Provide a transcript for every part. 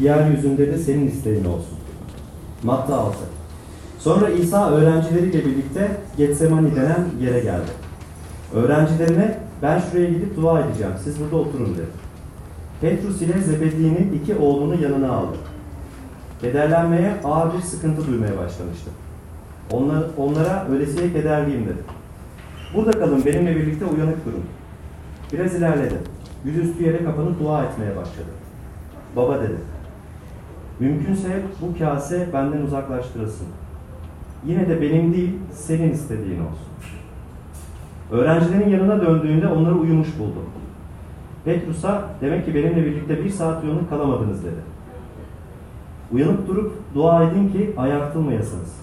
yeryüzünde de senin isteğin olsun. Matta 6 Sonra İsa öğrencileriyle birlikte Getsemani denen yere geldi. Öğrencilerine ben şuraya gidip dua edeceğim, siz burada oturun dedi. Petrus ile Zebedi'nin iki oğlunu yanına aldı. Kederlenmeye ağır bir sıkıntı duymaya başlamıştı. Onlar, onlara öylesiye kederliyim dedi. Burada kalın, benimle birlikte uyanık durun. Biraz ilerledi. Yüzüstü yere kapanıp dua etmeye başladı. Baba dedi. Mümkünse bu kase benden uzaklaştırılsın. Yine de benim değil, senin istediğin olsun. Öğrencilerin yanına döndüğünde onları uyumuş buldu. Petrus'a demek ki benimle birlikte bir saat uyanık kalamadınız dedi. Uyanıp durup dua edin ki ayartılmayasınız.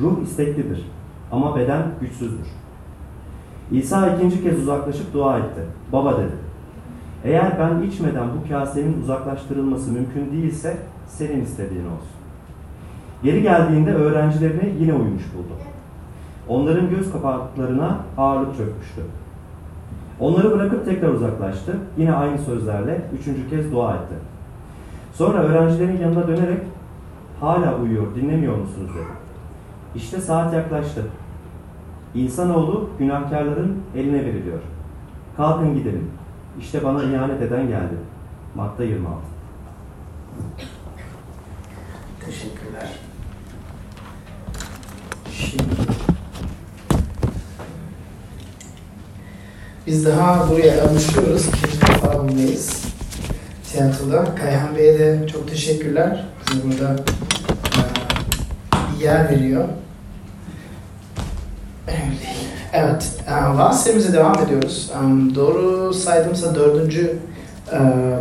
Ruh isteklidir ama beden güçsüzdür. İsa ikinci kez uzaklaşıp dua etti. Baba dedi. Eğer ben içmeden bu kasenin uzaklaştırılması mümkün değilse senin istediğin olsun. Geri geldiğinde öğrencilerini yine uyumuş buldu. Onların göz kapaklarına ağırlık çökmüştü. Onları bırakıp tekrar uzaklaştı. Yine aynı sözlerle üçüncü kez dua etti. Sonra öğrencilerin yanına dönerek hala uyuyor, dinlemiyor musunuz dedi. İşte saat yaklaştı. İnsanoğlu günahkarların eline veriliyor. Kalkın gidelim. İşte bana ihanet eden geldi. Matta 26. Teşekkürler. Şimdi biz daha buraya alışıyoruz. İkinci defa buradayız. Tiyatroda. Kayhan Bey'e de çok teşekkürler. Bize burada e, yer veriyor. Evet, e, vaaz serimize devam ediyoruz. E, doğru saydımsa dördüncü e,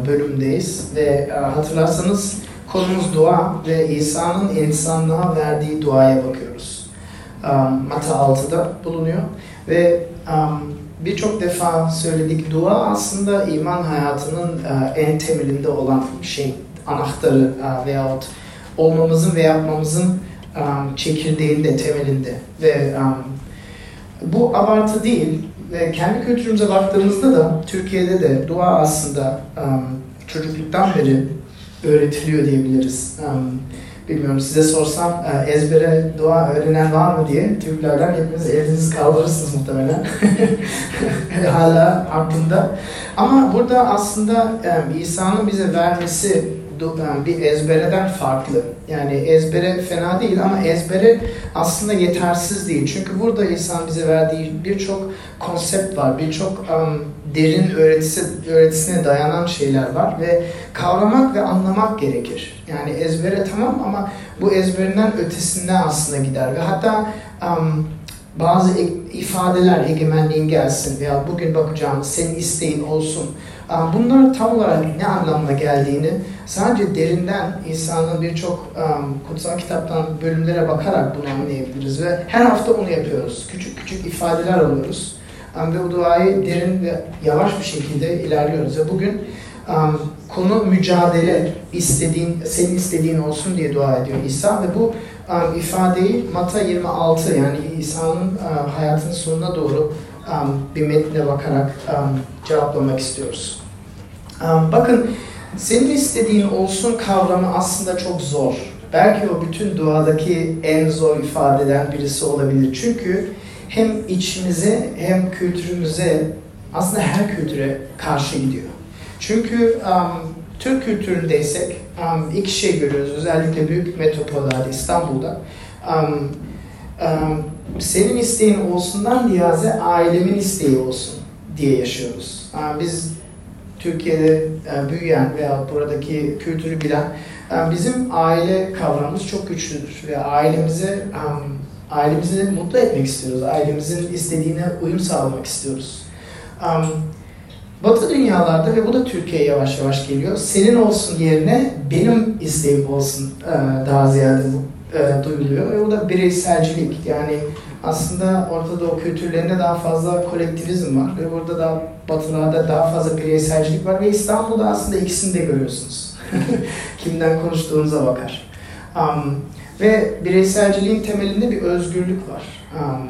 bölümdeyiz ve e, hatırlarsanız konumuz dua ve İsa'nın insanlığa verdiği duaya bakıyoruz. Mata 6'da bulunuyor ve birçok defa söyledik dua aslında iman hayatının uh, en temelinde olan şey, anahtarı uh, veyahut olmamızın ve yapmamızın um, çekirdeğinde, temelinde ve bu abartı değil ve kendi kültürümüze baktığımızda da Türkiye'de de dua aslında çocukluktan beri öğretiliyor diyebiliriz. Um, bilmiyorum size sorsam e, ezbere dua öğrenen var mı diye Türklerden hepiniz elinizi kaldırırsınız muhtemelen. Hala aklında. Ama burada aslında um, İsa'nın bize vermesi bir ezbereden farklı. Yani ezbere fena değil ama ezbere aslında yetersiz değil. Çünkü burada insan bize verdiği birçok konsept var, birçok um, derin öğretisi, öğretisine dayanan şeyler var ve kavramak ve anlamak gerekir. Yani ezbere tamam ama bu ezberinden ötesinde aslında gider ve hatta um, bazı ifadeler egemenliğin gelsin veya bugün bakacağımız senin isteğin olsun. Bunlar tam olarak ne anlamda geldiğini sadece derinden insanın birçok kutsal kitaptan bölümlere bakarak bunu anlayabiliriz ve her hafta onu yapıyoruz. Küçük küçük ifadeler alıyoruz. Ve bu duayı derin ve yavaş bir şekilde ilerliyoruz. Ve bugün konu mücadele istediğin, senin istediğin olsun diye dua ediyor İsa ve bu ifadeyi Mata 26 yani İsa'nın hayatının sonuna doğru um, bir metne bakarak um, cevaplamak istiyoruz. Um, bakın senin istediğin olsun kavramı aslında çok zor. Belki o bütün duadaki en zor ifadeden birisi olabilir. Çünkü hem içimize hem kültürümüze aslında her kültüre karşı gidiyor. Çünkü um, Türk kültüründeysek um, iki şey görüyoruz. Özellikle büyük metropollerde İstanbul'da. Um, senin isteğin olsundan diyaze ailemin isteği olsun diye yaşıyoruz. Biz Türkiye'de büyüyen veya buradaki kültürü bilen bizim aile kavramımız çok güçlüdür ve ailemize ailemizi mutlu etmek istiyoruz. Ailemizin istediğine uyum sağlamak istiyoruz. Batı dünyalarda ve bu da Türkiye'ye yavaş yavaş geliyor. Senin olsun yerine benim isteğim olsun daha ziyade e, duyuluyor. Ve bu da bireyselcilik. Yani aslında Orta Doğu kültürlerinde daha fazla kolektivizm var. Ve burada da batılarda daha fazla bireyselcilik var. Ve İstanbul'da aslında ikisini de görüyorsunuz. Kimden konuştuğunuza bakar. Um, ve bireyselciliğin temelinde bir özgürlük var. Um,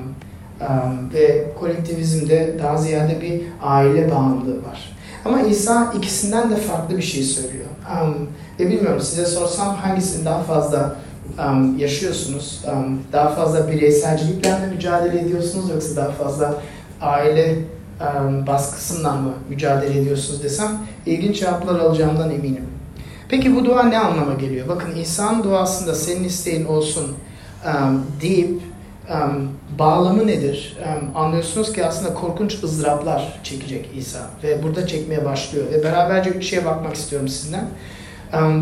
um, ve kolektivizmde daha ziyade bir aile bağımlılığı var. Ama İsa ikisinden de farklı bir şey söylüyor. Um, ve bilmiyorum size sorsam hangisini daha fazla um, yaşıyorsunuz? Um, daha fazla bireyselcilikle mi mücadele ediyorsunuz yoksa daha fazla aile um, baskısından mı mücadele ediyorsunuz desem ilginç cevaplar alacağımdan eminim. Peki bu dua ne anlama geliyor? Bakın İsa'nın duasında senin isteğin olsun um, deyip um, bağlamı nedir? Um, anlıyorsunuz ki aslında korkunç ızdıraplar çekecek İsa ve burada çekmeye başlıyor ve beraberce üç şeye bakmak istiyorum sizden.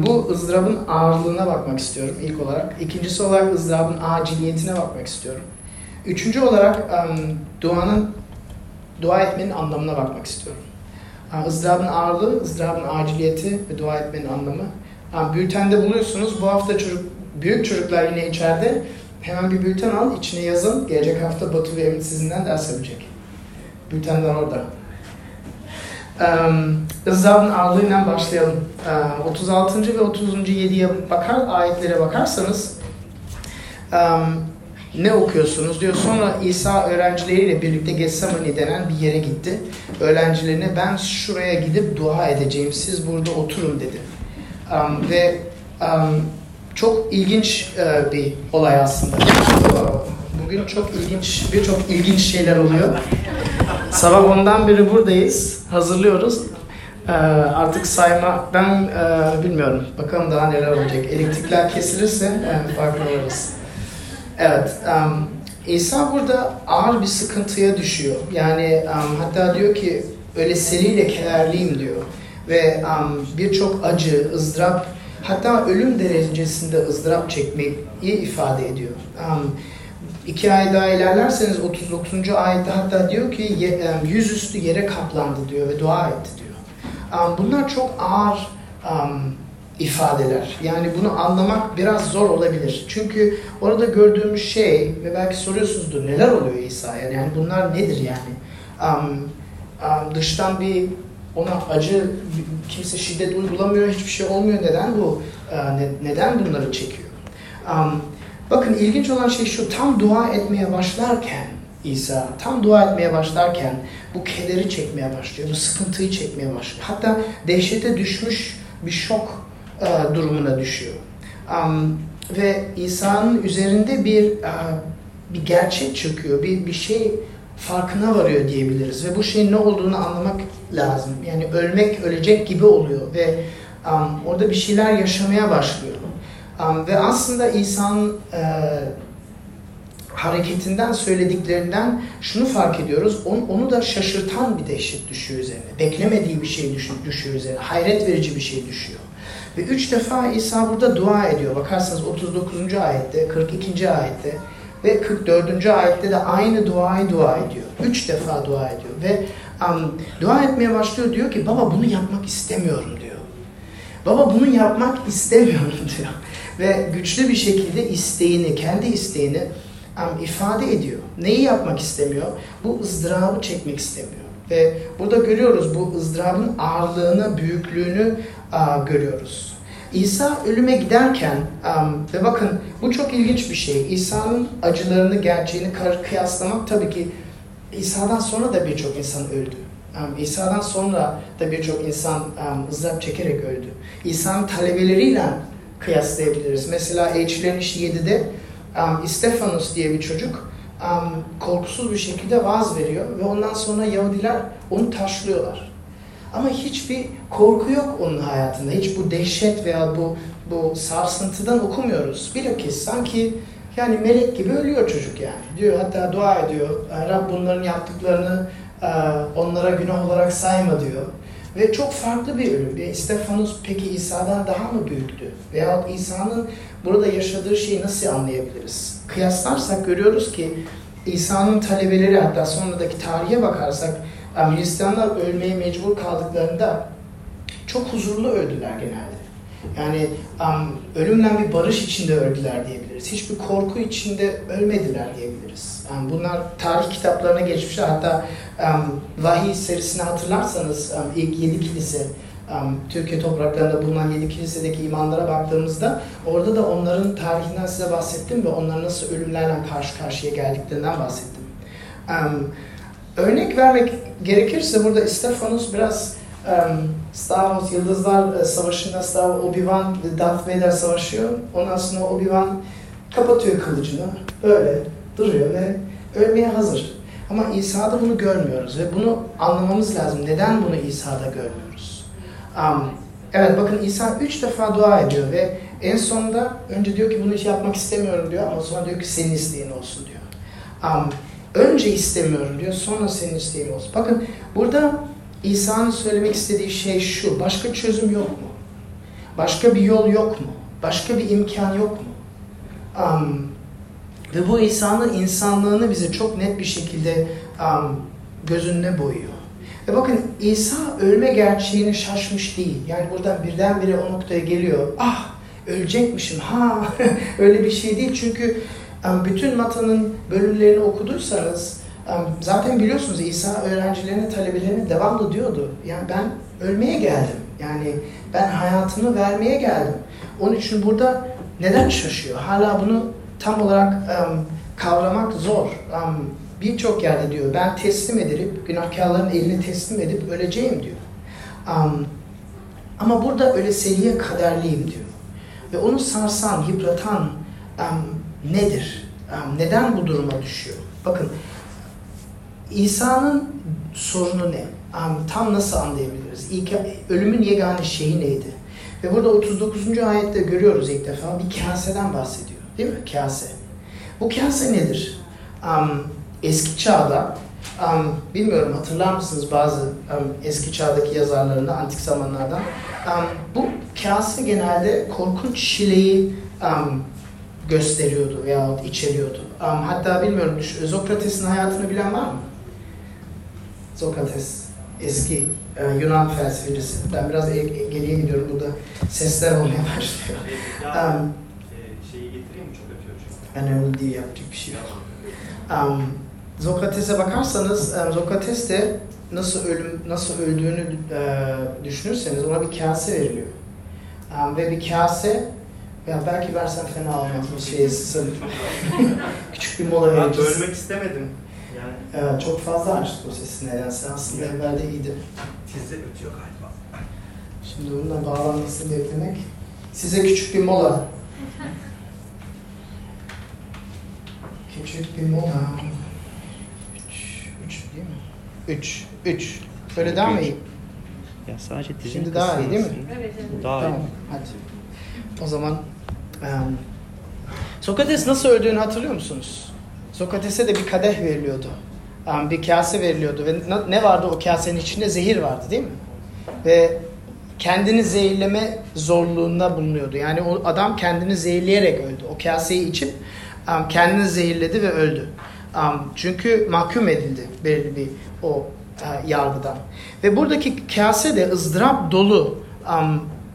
Bu ızdırabın ağırlığına bakmak istiyorum ilk olarak. İkincisi olarak ızdırabın aciliyetine bakmak istiyorum. Üçüncü olarak duanın dua etmenin anlamına bakmak istiyorum. Um, ızdırabın ağırlığı, ızdırabın aciliyeti ve dua etmenin anlamı. Bültende buluyorsunuz. Bu hafta çocuk, büyük çocuklar yine içeride. Hemen bir bülten al, içine yazın. Gelecek hafta Batu ve Emin sizinden ders yapacak. Bültenler orada. Izdırabın ağırlığıyla başlayalım. Um, 36. ve 30. 7'ye bakar, ayetlere bakarsanız ne okuyorsunuz diyor. Sonra İsa öğrencileriyle birlikte Getsemani denen bir yere gitti. Öğrencilerine ben şuraya gidip dua edeceğim. Siz burada oturun dedi. Ve çok ilginç bir olay aslında. Bugün çok ilginç, birçok ilginç şeyler oluyor. Sabah ondan beri buradayız. Hazırlıyoruz. Ee, artık sayma, ben e, bilmiyorum. Bakalım daha neler olacak. Elektrikler kesilirse e, farklı oluruz. Evet, um, İsa burada ağır bir sıkıntıya düşüyor. Yani um, hatta diyor ki ölesiyle kederliyim diyor. Ve um, birçok acı, ızdırap, hatta ölüm derecesinde ızdırap çekmeyi ifade ediyor. Um, İki ay daha ilerlerseniz 39. ayette hatta diyor ki yüzüstü yere kaplandı diyor ve dua etti diyor. Bunlar çok ağır ifadeler. Yani bunu anlamak biraz zor olabilir. Çünkü orada gördüğümüz şey ve belki soruyorsunuzdur neler oluyor İsa'ya? Yani bunlar nedir yani? Dıştan bir ona acı, kimse şiddet uygulamıyor, hiçbir şey olmuyor. Neden bu? Neden bunları çekiyor? Bakın ilginç olan şey şu, tam dua etmeye başlarken İsa, tam dua etmeye başlarken bu kederi çekmeye başlıyor, bu sıkıntıyı çekmeye başlıyor. Hatta dehşete düşmüş bir şok e, durumuna düşüyor. Um, ve İsa'nın üzerinde bir e, bir gerçek çöküyor, bir, bir şey farkına varıyor diyebiliriz. Ve bu şeyin ne olduğunu anlamak lazım. Yani ölmek, ölecek gibi oluyor ve um, orada bir şeyler yaşamaya başlıyor. Um, ve aslında İsa'nın e, hareketinden, söylediklerinden şunu fark ediyoruz. Onu, onu da şaşırtan bir dehşet düşüyor üzerine. Beklemediği bir şey düşüyor, düşüyor üzerine. Hayret verici bir şey düşüyor. Ve üç defa İsa burada dua ediyor. Bakarsanız 39. ayette, 42. ayette ve 44. ayette de aynı duayı dua ediyor. Üç defa dua ediyor. Ve um, dua etmeye başlıyor. Diyor ki baba bunu yapmak istemiyorum diyor. Baba bunu yapmak istemiyorum diyor ve güçlü bir şekilde isteğini, kendi isteğini ifade ediyor. Neyi yapmak istemiyor? Bu ızdırabı çekmek istemiyor. Ve burada görüyoruz bu ızdırabın ağırlığını, büyüklüğünü uh, görüyoruz. İsa ölüme giderken um, ve bakın bu çok ilginç bir şey. İsa'nın acılarını, gerçeğini kıyaslamak tabii ki İsa'dan sonra da birçok insan öldü. Um, İsa'dan sonra da birçok insan um, ızdırap çekerek öldü. İsa'nın talebeleriyle kıyaslayabiliriz. Mesela Elçilerin işi 7'de um, Istefanus diye bir çocuk um, korkusuz bir şekilde vaaz veriyor ve ondan sonra Yahudiler onu taşlıyorlar. Ama hiçbir korku yok onun hayatında. Hiç bu dehşet veya bu bu sarsıntıdan okumuyoruz. Bilakis sanki yani melek gibi ölüyor çocuk yani. Diyor hatta dua ediyor. Rab bunların yaptıklarını onlara günah olarak sayma diyor. Ve çok farklı bir ölüm. Ve Stefanus peki İsa'dan daha mı büyüktü? Veyahut İsa'nın burada yaşadığı şeyi nasıl anlayabiliriz? Kıyaslarsak görüyoruz ki İsa'nın talebeleri hatta sonradaki tarihe bakarsak Hristiyanlar ölmeye mecbur kaldıklarında çok huzurlu öldüler genelde. Yani ölümle bir barış içinde öldüler diyebiliriz. Hiçbir korku içinde ölmediler diyebiliriz. Um, bunlar tarih kitaplarına geçmişler. Hatta um, vahiy serisini hatırlarsanız um, ilk yedi kilise, um, Türkiye topraklarında bulunan yedi kilisedeki imanlara baktığımızda orada da onların tarihinden size bahsettim ve onların nasıl ölümlerle karşı karşıya geldiklerinden bahsettim. Um, örnek vermek gerekirse burada Stefanus biraz um, Star Wars Yıldızlar e, Savaşı'nda Star Obi-Wan ve Darth Vader savaşıyor. Ondan sonra Obi-Wan kapatıyor kılıcını. Böyle duruyor ve ölmeye hazır. Ama İsa'da bunu görmüyoruz ve bunu anlamamız lazım. Neden bunu İsa'da görmüyoruz? Um, evet bakın İsa üç defa dua ediyor ve en sonunda önce diyor ki bunu hiç yapmak istemiyorum diyor ama sonra diyor ki senin isteğin olsun diyor. Um, önce istemiyorum diyor sonra senin isteğin olsun. Bakın burada İsa'nın söylemek istediği şey şu. Başka çözüm yok mu? Başka bir yol yok mu? Başka bir imkan yok mu? Um, ve bu İsa'nın insanlığını bize çok net bir şekilde um, göz boyuyor. Ve bakın İsa ölme gerçeğine şaşmış değil. Yani buradan birdenbire o noktaya geliyor. Ah ölecekmişim ha öyle bir şey değil. Çünkü um, bütün Mata'nın bölümlerini okuduysanız um, zaten biliyorsunuz İsa öğrencilerine, talebelerine devamlı diyordu. Yani ben ölmeye geldim. Yani ben hayatımı vermeye geldim. Onun için burada neden şaşıyor? Hala bunu tam olarak um, kavramak zor. Um, Birçok yerde diyor ben teslim edilip günahkarların eline teslim edip öleceğim diyor. Um, ama burada öleseliye kaderliyim diyor. Ve onu sarsan, yıpratan um, nedir? Um, neden bu duruma düşüyor? Bakın İsa'nın sorunu ne? Um, tam nasıl anlayabiliriz? İlk, ölümün yegane şeyi neydi? Ve burada 39. ayette görüyoruz ilk defa bir kaseden bahsediyor. Değil mi? Kase. Bu kase nedir? Um, eski çağda, um, bilmiyorum hatırlar mısınız bazı um, eski çağdaki yazarlarında, antik zamanlardan. Um, bu kase genelde korkunç şileyi um, gösteriyordu veya içeriyordu. Um, hatta bilmiyorum, Sokrates'in hayatını bilen var mı? Sokrates, eski e, Yunan felsefecisi. Ben biraz e, geriye gidiyorum burada. Sesler olmaya başlıyor. Um, şeyi getireyim mi? Çok çünkü. Önemli değil, yapacak bir şey yok. Um, Sokrates'e bakarsanız, um, Sokrates de nasıl ölüm nasıl öldüğünü e, düşünürseniz ona bir kase veriliyor. Um, ve bir kase ya belki versen fena olmaz bir şey küçük bir mola Ben vereceğiz. bölmek istemedim. Yani Evet, çok fazla açtık o sesi nedense. Aslında evvelde iyiydi. Tizde ötüyor galiba. Şimdi bununla bağlanmasını beklemek. Size küçük bir mola. Küçük bir mola. Üç, üç değil mi? Üç, üç. Böyle daha mı iyi? Ya sadece dizin Şimdi daha iyi değil mi? Evet, evet. Daha Tamam, hadi. O zaman um, Sokrates nasıl öldüğünü hatırlıyor musunuz? Sokrates'e de bir kadeh veriliyordu. Um, bir kase veriliyordu ve ne- vardı o kasenin içinde? Zehir vardı değil mi? Ve kendini zehirleme zorluğunda bulunuyordu. Yani o adam kendini zehirleyerek öldü. O kaseyi içip kendini zehirledi ve öldü. Çünkü mahkum edildi belirli bir o uh, yargıdan. Ve buradaki kase de ızdırap dolu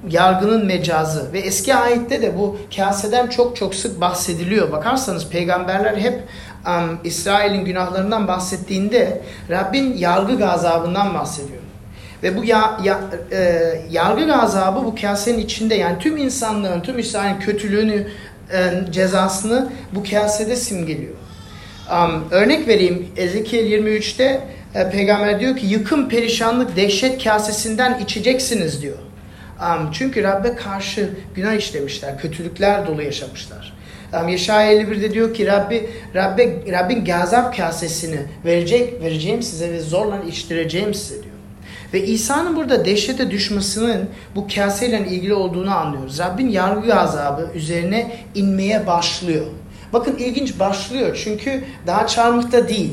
yargının mecazı ve eski ayette de bu kaseden çok çok sık bahsediliyor. Bakarsanız peygamberler hep um, İsrail'in günahlarından bahsettiğinde Rabbin yargı gazabından bahsediyor. Ve bu ya, ya, e, yargı gazabı bu kasenin içinde yani tüm insanlığın, tüm İsrail'in kötülüğünü, e, cezasını bu kasede simgeliyor. Um, örnek vereyim Ezekiel 23'te e, peygamber diyor ki yıkım, perişanlık, dehşet kasesinden içeceksiniz diyor. Um, çünkü Rabbe karşı günah işlemişler, kötülükler dolu yaşamışlar. Um, Yaşaya 51'de diyor ki Rabbi, Rabbe, Rabbin gazap kasesini verecek, vereceğim size ve zorla içtireceğim size diyor. Ve İsa'nın burada dehşete düşmesinin bu kaseyle ilgili olduğunu anlıyoruz. Rabbin yargı gazabı üzerine inmeye başlıyor. Bakın ilginç başlıyor çünkü daha çarmıhta değil.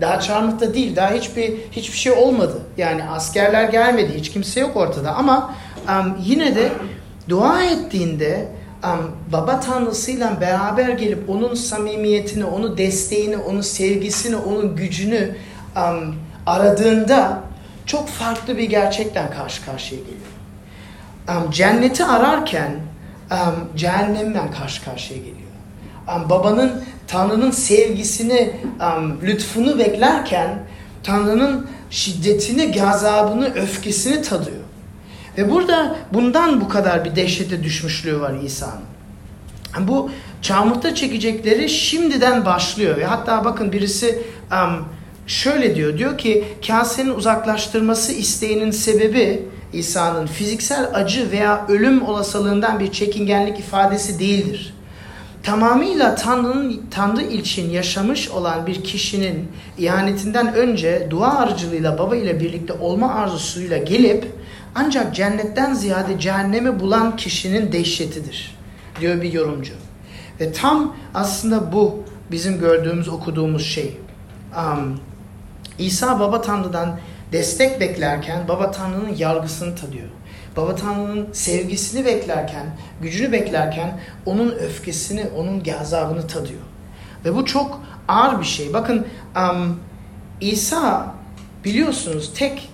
Daha çarmıhta değil. Daha hiçbir hiçbir şey olmadı. Yani askerler gelmedi. Hiç kimse yok ortada. Ama um, yine de dua ettiğinde um, baba tanrısıyla beraber gelip onun samimiyetini, onun desteğini, onun sevgisini, onun gücünü aradığında çok farklı bir gerçekten karşı karşıya geliyor. Cenneti ararken um, cehennemle karşı karşıya geliyor. Babanın, Tanrı'nın sevgisini, lütfunu beklerken Tanrı'nın şiddetini, gazabını, öfkesini tadıyor. Ve burada bundan bu kadar bir dehşete düşmüşlüğü var İsa'nın. Bu çarmıhta çekecekleri şimdiden başlıyor. Ve hatta bakın birisi şöyle diyor. Diyor ki kasenin uzaklaştırması isteğinin sebebi İsa'nın fiziksel acı veya ölüm olasılığından bir çekingenlik ifadesi değildir. Tamamıyla Tanrı'nın Tanrı için yaşamış olan bir kişinin ihanetinden önce dua aracılığıyla baba ile birlikte olma arzusuyla gelip ancak cennetten ziyade cehennemi bulan kişinin dehşetidir diyor bir yorumcu. Ve tam aslında bu bizim gördüğümüz, okuduğumuz şey. Um, İsa Baba Tanrı'dan destek beklerken Baba Tanrı'nın yargısını tadıyor. Baba Tanrı'nın sevgisini beklerken, gücünü beklerken onun öfkesini, onun gazabını tadıyor. Ve bu çok ağır bir şey. Bakın um, İsa biliyorsunuz tek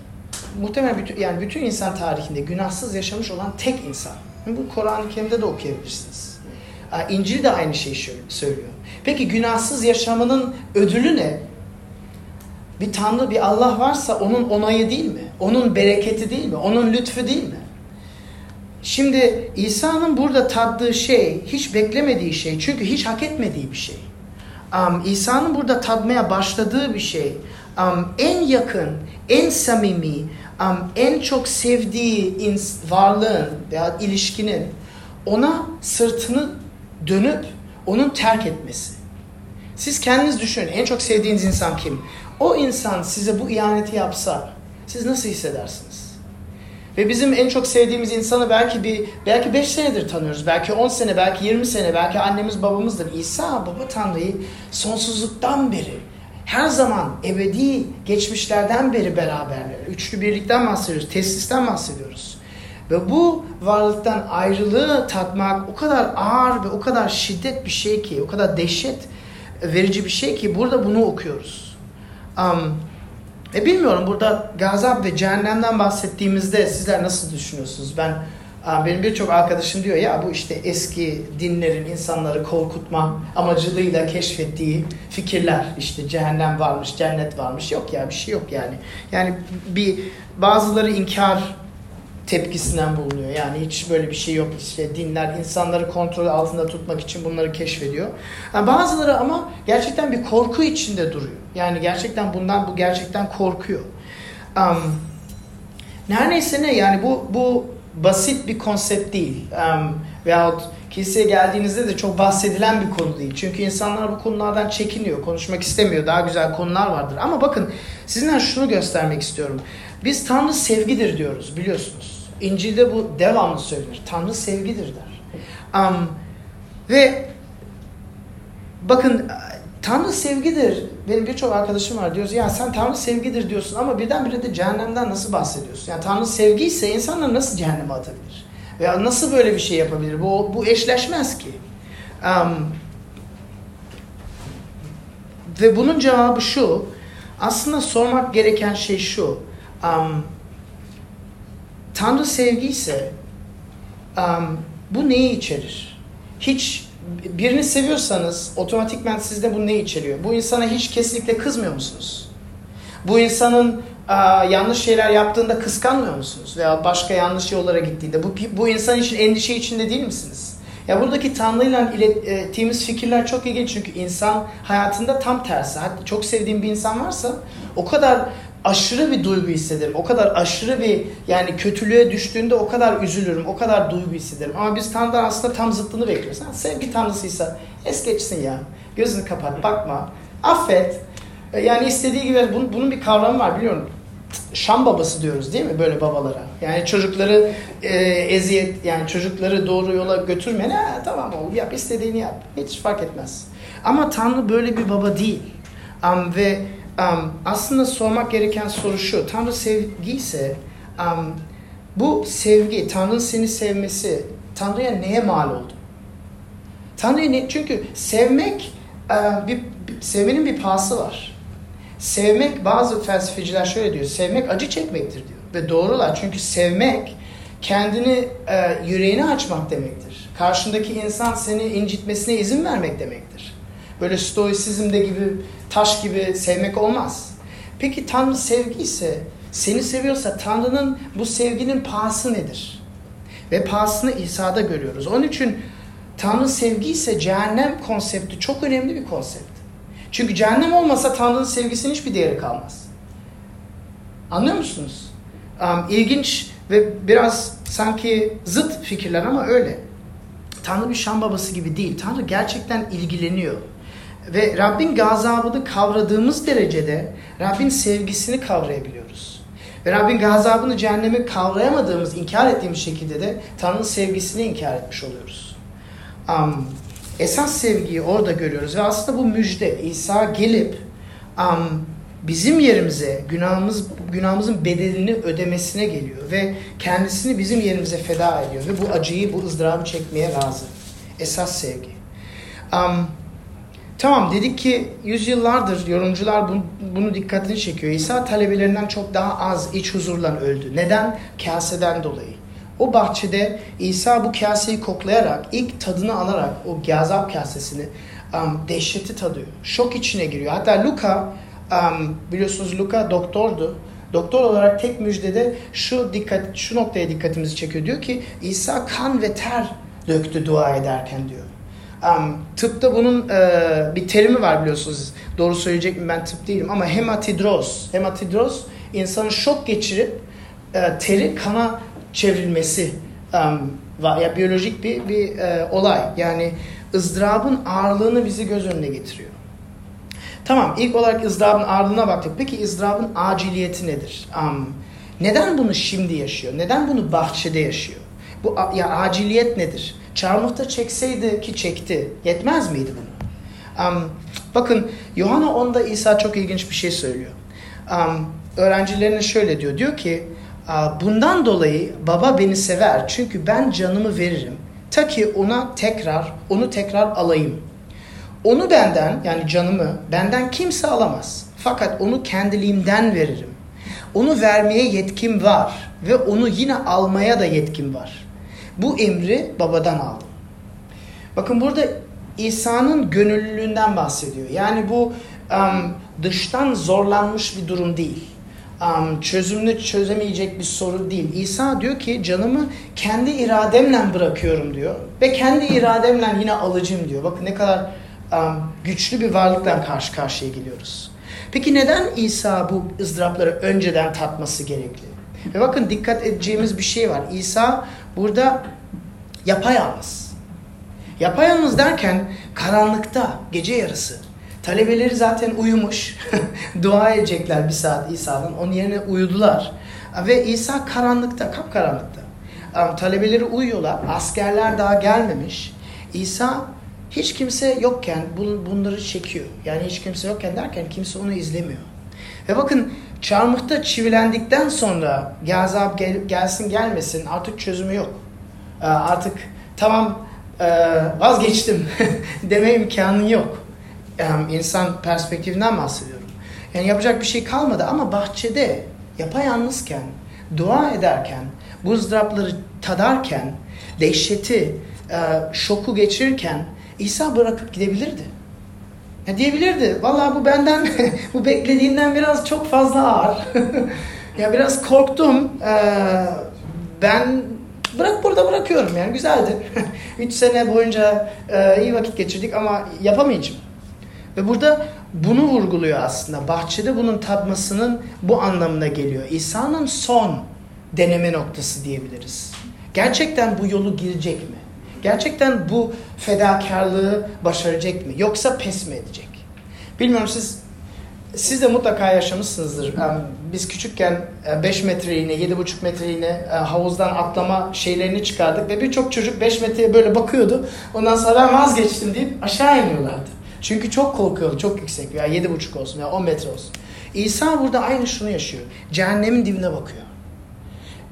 muhtemelen bütün, yani bütün insan tarihinde günahsız yaşamış olan tek insan. Bu Kur'an-ı Kerim'de de okuyabilirsiniz. İncil de aynı şeyi söylüyor. Peki günahsız yaşamının ödülü ne? Bir Tanrı, bir Allah varsa onun onayı değil mi? Onun bereketi değil mi? Onun lütfu değil mi? Şimdi İsa'nın burada taddığı şey hiç beklemediği şey. Çünkü hiç hak etmediği bir şey. Um, İsa'nın burada tadmaya başladığı bir şey. Um, en yakın, en samimi, um, en çok sevdiği varlığın veya ilişkinin ona sırtını dönüp onun terk etmesi. Siz kendiniz düşünün en çok sevdiğiniz insan kim? O insan size bu ihaneti yapsa siz nasıl hissedersiniz? Ve bizim en çok sevdiğimiz insanı belki bir belki 5 senedir tanıyoruz. Belki 10 sene, belki 20 sene, belki annemiz babamızdır. İsa baba Tanrı'yı sonsuzluktan beri her zaman ebedi geçmişlerden beri beraberler. Üçlü birlikten bahsediyoruz, teslisten bahsediyoruz. Ve bu varlıktan ayrılığı tatmak o kadar ağır ve o kadar şiddet bir şey ki, o kadar dehşet verici bir şey ki burada bunu okuyoruz. Um, e bilmiyorum burada gazap ve cehennemden bahsettiğimizde sizler nasıl düşünüyorsunuz? Ben benim birçok arkadaşım diyor ya bu işte eski dinlerin insanları korkutma amacılığıyla keşfettiği fikirler işte cehennem varmış, cennet varmış. Yok ya bir şey yok yani. Yani bir bazıları inkar tepkisinden bulunuyor. Yani hiç böyle bir şey yok. İşte dinler insanları kontrol altında tutmak için bunları keşfediyor. Yani bazıları ama gerçekten bir korku içinde duruyor. Yani gerçekten bundan bu gerçekten korkuyor. Um, her neyse ne yani bu bu basit bir konsept değil. Um, veyahut kiliseye geldiğinizde de çok bahsedilen bir konu değil. Çünkü insanlar bu konulardan çekiniyor, konuşmak istemiyor. Daha güzel konular vardır. Ama bakın sizinle şunu göstermek istiyorum. Biz Tanrı sevgidir diyoruz biliyorsunuz. İncil'de bu devamlı söylenir. Tanrı sevgidir der. Um, ve bakın Tanrı sevgidir. Benim birçok arkadaşım var diyoruz ya sen Tanrı sevgidir diyorsun ama birdenbire de cehennemden nasıl bahsediyorsun? Yani Tanrı sevgi ise insanlar nasıl cehenneme atabilir? Veya nasıl böyle bir şey yapabilir? Bu, bu eşleşmez ki. Um, ve bunun cevabı şu. Aslında sormak gereken şey şu. Um, Tanrı sevgi ise um, bu neyi içerir? Hiç birini seviyorsanız otomatikman sizde bu ne içeriyor? Bu insana hiç kesinlikle kızmıyor musunuz? Bu insanın uh, yanlış şeyler yaptığında kıskanmıyor musunuz? Veya başka yanlış yollara gittiğinde bu, bu insan için endişe içinde değil misiniz? Ya buradaki Tanrı'yla ilettiğimiz fikirler çok ilginç çünkü insan hayatında tam tersi. Hatta çok sevdiğim bir insan varsa o kadar aşırı bir duygu hissederim. O kadar aşırı bir yani kötülüğe düştüğünde o kadar üzülürüm. O kadar duygu hissederim. Ama biz Tanrı'dan aslında tam zıttını bekliyoruz. Ha, sevgi Tanrısıysa es geçsin ya. Gözünü kapat bakma. Affet. E, yani istediği gibi bunun, bunun bir kavramı var biliyorum. Şam babası diyoruz değil mi böyle babalara? Yani çocukları e, eziyet yani çocukları doğru yola götürme. Ne tamam oğlum yap istediğini yap. Hiç fark etmez. Ama Tanrı böyle bir baba değil. Um, ve um, aslında sormak gereken soru şu. Tanrı sevgi ise um, bu sevgi, Tanrı'nın seni sevmesi Tanrı'ya neye mal oldu? Tanrı'ya ne? Çünkü sevmek uh, bir, sevmenin bir pahası var. Sevmek bazı felsefeciler şöyle diyor. Sevmek acı çekmektir diyor. Ve doğrular. Çünkü sevmek kendini e, yüreğini açmak demektir. Karşındaki insan seni incitmesine izin vermek demektir. Böyle stoisizmde gibi taş gibi sevmek olmaz. Peki Tanrı sevgi ise seni seviyorsa Tanrı'nın bu sevginin pahası nedir? Ve pahasını İsa'da görüyoruz. Onun için Tanrı sevgi ise cehennem konsepti çok önemli bir konsept. Çünkü cehennem olmasa Tanrı'nın sevgisinin hiçbir değeri kalmaz. Anlıyor musunuz? Um, ilginç ve biraz sanki zıt fikirler ama öyle. Tanrı bir şan babası gibi değil. Tanrı gerçekten ilgileniyor. Ve Rabbin gazabını kavradığımız derecede Rabbin sevgisini kavrayabiliyoruz. Ve Rabbin gazabını cehennemi kavrayamadığımız, inkar ettiğimiz şekilde de Tanrı'nın sevgisini inkar etmiş oluyoruz. Um, esas sevgiyi orada görüyoruz ve aslında bu müjde. İsa gelip um, bizim yerimize günahımız günahımızın bedelini ödemesine geliyor ve kendisini bizim yerimize feda ediyor ve bu acıyı, bu ızdırabı çekmeye razı. Esas sevgi. Um, tamam dedik ki yüzyıllardır yorumcular bunu, bunu dikkatini çekiyor. İsa talebelerinden çok daha az iç huzurla öldü. Neden? Kaseden dolayı. O bahçede İsa bu kaseyi koklayarak, ilk tadını alarak o gazap kasesini um, dehşeti tadıyor. Şok içine giriyor. Hatta Luka um, biliyorsunuz Luka doktordu. Doktor olarak tek müjdede şu dikkat şu noktaya dikkatimizi çekiyor. Diyor ki İsa kan ve ter döktü dua ederken diyor. Um, tıpta bunun e, bir terimi var biliyorsunuz. Doğru söyleyecek mi ben tıp değilim ama hematidroz. Hematidroz insanın şok geçirip e, teri kana çevrilmesi um, var. Ya biyolojik bir bir e, olay. Yani ızdırabın ağırlığını bizi göz önüne getiriyor. Tamam ilk olarak ızdırabın ağırlığına baktık. Peki ızdırabın aciliyeti nedir? Um, neden bunu şimdi yaşıyor? Neden bunu bahçede yaşıyor? Bu ya aciliyet nedir? Çarmıhta çekseydi ki çekti. Yetmez miydi bunu? Um, bakın Yohana 10'da İsa çok ilginç bir şey söylüyor. Um, öğrencilerine şöyle diyor. Diyor ki bundan dolayı baba beni sever çünkü ben canımı veririm. Ta ki ona tekrar, onu tekrar alayım. Onu benden yani canımı benden kimse alamaz. Fakat onu kendiliğimden veririm. Onu vermeye yetkim var ve onu yine almaya da yetkim var. Bu emri babadan aldım. Bakın burada İsa'nın gönüllülüğünden bahsediyor. Yani bu um, dıştan zorlanmış bir durum değil. Um, çözümünü çözemeyecek bir soru değil. İsa diyor ki canımı kendi irademle bırakıyorum diyor. Ve kendi irademle yine alacağım diyor. Bakın ne kadar um, güçlü bir varlıkla karşı karşıya geliyoruz. Peki neden İsa bu ızdırapları önceden tatması gerekli? Ve bakın dikkat edeceğimiz bir şey var. İsa burada yapayalnız. Yapayalnız derken karanlıkta, gece yarısı. Talebeleri zaten uyumuş. Dua edecekler bir saat İsa'nın. Onun yerine uyudular. Ve İsa karanlıkta, kapkaranlıkta. Talebeleri uyuyorlar. Askerler daha gelmemiş. İsa hiç kimse yokken bunları çekiyor. Yani hiç kimse yokken derken kimse onu izlemiyor. Ve bakın çarmıhta çivilendikten sonra gazap gel, gelsin gelmesin artık çözümü yok. Artık tamam vazgeçtim deme imkanı yok. İnsan perspektifinden bahsediyorum. Yani yapacak bir şey kalmadı ama bahçede yapayalnızken, dua ederken, buzdırapları tadarken, dehşeti, şoku geçirirken İsa bırakıp gidebilirdi. Ya diyebilirdi. Vallahi bu benden bu beklediğimden biraz çok fazla ağır. ya biraz korktum. Ee, ben bırak burada bırakıyorum yani güzeldi. Üç sene boyunca e, iyi vakit geçirdik ama yapamayacağım. Ve burada bunu vurguluyor aslında. Bahçede bunun tatmasının bu anlamına geliyor. İsa'nın son deneme noktası diyebiliriz. Gerçekten bu yolu girecek mi? Gerçekten bu fedakarlığı başaracak mı? Yoksa pes mi edecek? Bilmiyorum siz siz de mutlaka yaşamışsınızdır. Biz küçükken 5 metreliğine, 7,5 metreliğine havuzdan atlama şeylerini çıkardık ve birçok çocuk 5 metreye böyle bakıyordu. Ondan sonra ben vazgeçtim deyip aşağı iniyorlardı. Çünkü çok korkuyordu, çok yüksek veya 7,5 olsun veya 10 metre olsun. İsa burada aynı şunu yaşıyor. Cehennemin dibine bakıyor.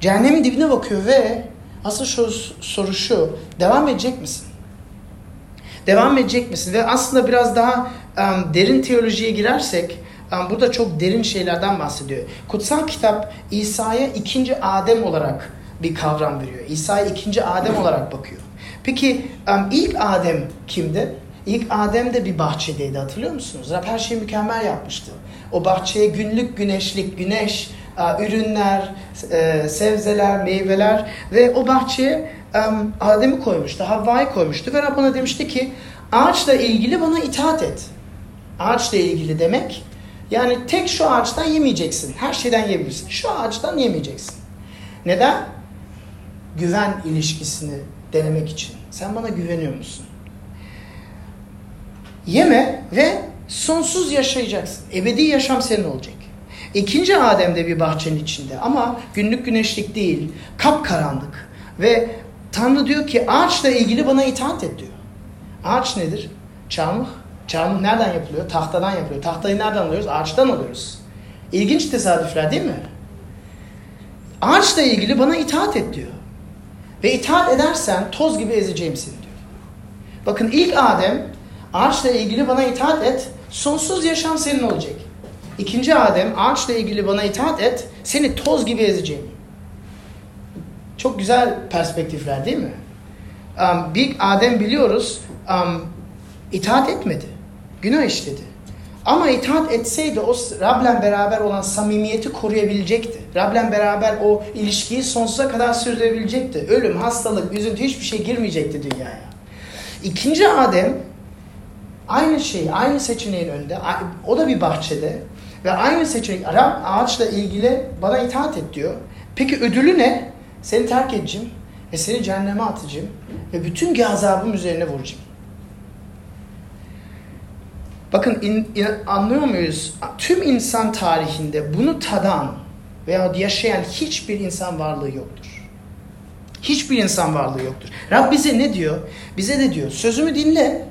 Cehennemin dibine bakıyor ve asıl şu, soru şu. Devam edecek misin? Devam edecek misin? Ve aslında biraz daha um, derin teolojiye girersek um, burada çok derin şeylerden bahsediyor. Kutsal kitap İsa'ya ikinci Adem olarak bir kavram veriyor. İsa'ya ikinci Adem olarak bakıyor. Peki um, ilk Adem kimdi? İlk Adem de bir bahçedeydi hatırlıyor musunuz? Rab her şeyi mükemmel yapmıştı. O bahçeye günlük güneşlik, güneş, ürünler, e, sebzeler, meyveler ve o bahçeye Adem'i koymuştu, Havva'yı koymuştu ve Rab ona demişti ki ağaçla ilgili bana itaat et. ağaçla ilgili demek yani tek şu ağaçtan yemeyeceksin. Her şeyden yiyebilirsin. Şu ağaçtan yemeyeceksin. Neden? Güven ilişkisini denemek için. Sen bana güveniyor musun? Yeme ve sonsuz yaşayacaksın. Ebedi yaşam senin olacak. İkinci Adem de bir bahçenin içinde ama günlük güneşlik değil, kapkaranlık. Ve Tanrı diyor ki ağaçla ilgili bana itaat et diyor. Ağaç nedir? Çarmıh. Çarmıh nereden yapılıyor? Tahtadan yapılıyor. Tahtayı nereden alıyoruz? Ağaçtan alıyoruz. İlginç tesadüfler değil mi? Ağaçla ilgili bana itaat et diyor. Ve itaat edersen toz gibi ezeceğim seni diyor. Bakın ilk Adem ağaçla ilgili bana itaat et, sonsuz yaşam senin olacak. İkinci Adem ağaçla ilgili bana itaat et, seni toz gibi ezeceğim. Çok güzel perspektifler değil mi? Um, bir Adem biliyoruz um, itaat etmedi. Günah işledi. Ama itaat etseydi o Rab'le beraber olan samimiyeti koruyabilecekti. Rab'le beraber o ilişkiyi sonsuza kadar sürdürebilecekti. Ölüm, hastalık, üzüntü hiçbir şey girmeyecekti dünyaya. İkinci Adem aynı şey, aynı seçeneğin önünde. O da bir bahçede. Ve aynı seçenek Rab ağaçla ilgili bana itaat et diyor. Peki ödülü ne? Seni terk edeceğim ve seni cehenneme atacağım ve bütün gazabım üzerine vuracağım. Bakın in, in, anlıyor muyuz? Tüm insan tarihinde bunu tadan veya yaşayan hiçbir insan varlığı yoktur. Hiçbir insan varlığı yoktur. Rab bize ne diyor? Bize de diyor. Sözümü dinle.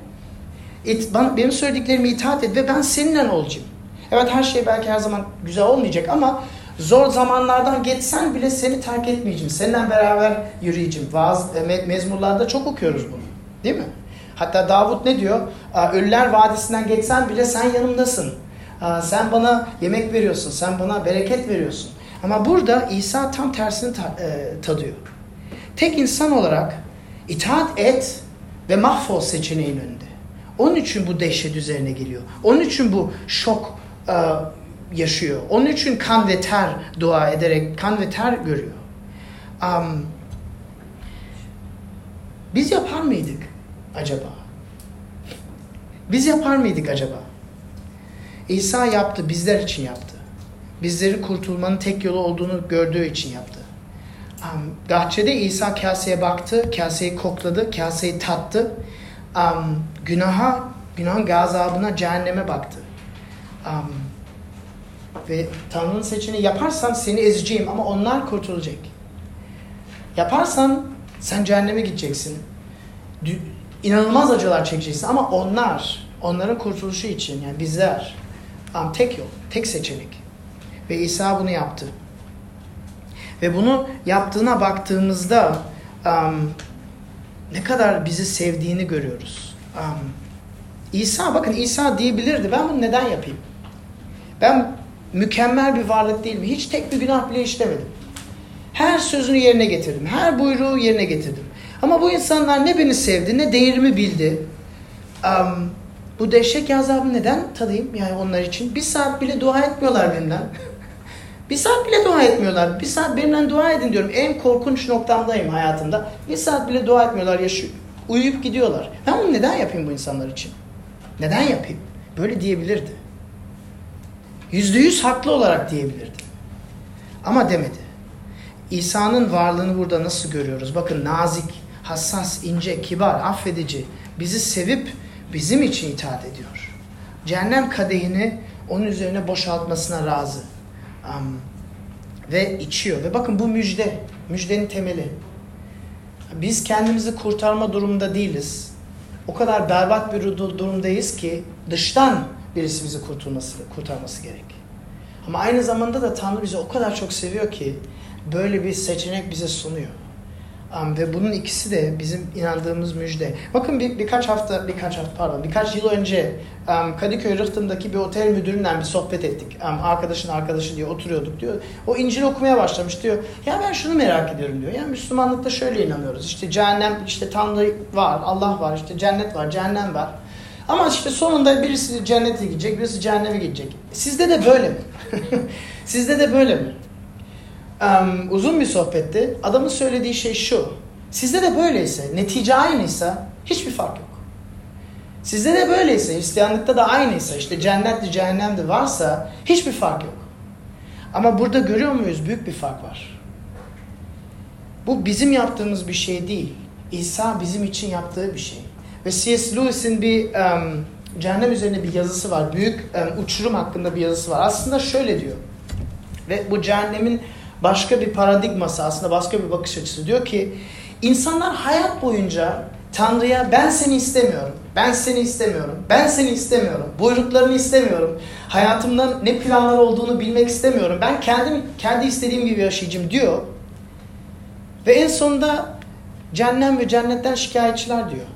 Et, bana, benim söylediklerimi itaat et ve ben seninle olacağım. Evet her şey belki her zaman güzel olmayacak ama zor zamanlardan geçsen bile seni terk etmeyeceğim. Seninle beraber yürüyeceğim. Vaaz, e, mezmurlarda çok okuyoruz bunu. Değil mi? Hatta Davut ne diyor? Ölüler Vadisi'nden geçsen bile sen yanımdasın. Sen bana yemek veriyorsun, sen bana bereket veriyorsun. Ama burada İsa tam tersini e, tadıyor. Tek insan olarak itaat et ve mahvol seçeneğin önünde. Onun için bu dehşet üzerine geliyor. Onun için bu şok yaşıyor. Onun için kan ve ter dua ederek kan ve ter görüyor. Um, biz yapar mıydık? acaba? Biz yapar mıydık acaba? İsa yaptı, bizler için yaptı. Bizleri kurtulmanın tek yolu olduğunu gördüğü için yaptı. Um, Gahçede İsa kaseye baktı, kaseyi kokladı, kaseyi tattı. Um, günaha, günahın gazabına, cehenneme baktı. Um, ve Tanrı'nın seçeneği yaparsan seni ezeceğim ama onlar kurtulacak. Yaparsan sen cehenneme gideceksin inanılmaz acılar çekeceksin ama onlar, onların kurtuluşu için yani bizler um, tek yol, tek seçenek. Ve İsa bunu yaptı. Ve bunu yaptığına baktığımızda um, ne kadar bizi sevdiğini görüyoruz. Um, İsa bakın İsa diyebilirdi ben bunu neden yapayım? Ben mükemmel bir varlık değilim. Hiç tek bir günah bile işlemedim. Her sözünü yerine getirdim. Her buyruğu yerine getirdim. Ama bu insanlar ne beni sevdi ne değerimi bildi. Um, bu dehşet azabı neden tadayım yani onlar için? Bir saat bile dua etmiyorlar benden. bir saat bile dua etmiyorlar. Bir saat benimle dua edin diyorum. En korkunç noktamdayım hayatımda. Bir saat bile dua etmiyorlar. Yaşıyor. Uyuyup gidiyorlar. Ben bunu neden yapayım bu insanlar için? Neden yapayım? Böyle diyebilirdi. Yüzde yüz haklı olarak diyebilirdi. Ama demedi. İsa'nın varlığını burada nasıl görüyoruz? Bakın nazik, hassas, ince, kibar, affedici, bizi sevip bizim için itaat ediyor. Cehennem kadehini onun üzerine boşaltmasına razı. Um, ve içiyor. Ve bakın bu müjde, müjdenin temeli. Biz kendimizi kurtarma durumunda değiliz. O kadar berbat bir durumdayız ki dıştan birisi bizi kurtulması, kurtarması gerek. Ama aynı zamanda da Tanrı bizi o kadar çok seviyor ki böyle bir seçenek bize sunuyor. Um, ve bunun ikisi de bizim inandığımız müjde. Bakın bir, birkaç hafta, birkaç hafta pardon, birkaç yıl önce um, Kadıköy Rıhtım'daki bir otel müdüründen bir sohbet ettik. Um, arkadaşın arkadaşı diyor, oturuyorduk diyor. O İncil okumaya başlamış diyor. Ya ben şunu merak ediyorum diyor. Yani Müslümanlıkta şöyle inanıyoruz. İşte cehennem, işte Tanrı var, Allah var, işte cennet var, cehennem var. Ama işte sonunda birisi cennete gidecek, birisi cehenneme gidecek. Sizde de böyle mi? Sizde de böyle mi? um, uzun bir sohbetti. Adamın söylediği şey şu. Sizde de böyleyse, netice aynıysa hiçbir fark yok. Sizde de böyleyse, Hristiyanlıkta da aynıysa, işte cennetli cehennemde varsa hiçbir fark yok. Ama burada görüyor muyuz? Büyük bir fark var. Bu bizim yaptığımız bir şey değil. İsa bizim için yaptığı bir şey. Ve C.S. Lewis'in bir um, cehennem üzerine bir yazısı var. Büyük um, uçurum hakkında bir yazısı var. Aslında şöyle diyor. Ve bu cehennemin başka bir paradigması aslında başka bir bakış açısı. Diyor ki insanlar hayat boyunca Tanrı'ya ben seni istemiyorum, ben seni istemiyorum, ben seni istemiyorum, buyruklarını istemiyorum, hayatımda ne planlar olduğunu bilmek istemiyorum, ben kendim kendi istediğim gibi yaşayacağım diyor. Ve en sonunda cehennem ve cennetten şikayetçiler diyor.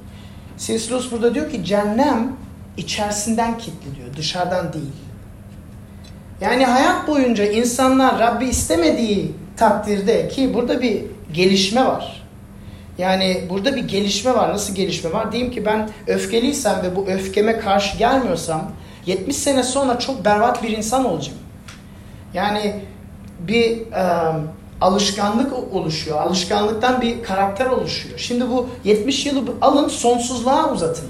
C.S. Lewis burada diyor ki cehennem içerisinden kilitli diyor, dışarıdan değil. Yani hayat boyunca insanlar Rabbi istemediği takdirde ki burada bir gelişme var. Yani burada bir gelişme var. Nasıl gelişme var? Diyeyim ki ben öfkeliysem ve bu öfkeme karşı gelmiyorsam 70 sene sonra çok berbat bir insan olacağım. Yani bir e, alışkanlık oluşuyor. Alışkanlıktan bir karakter oluşuyor. Şimdi bu 70 yılı alın sonsuzluğa uzatın.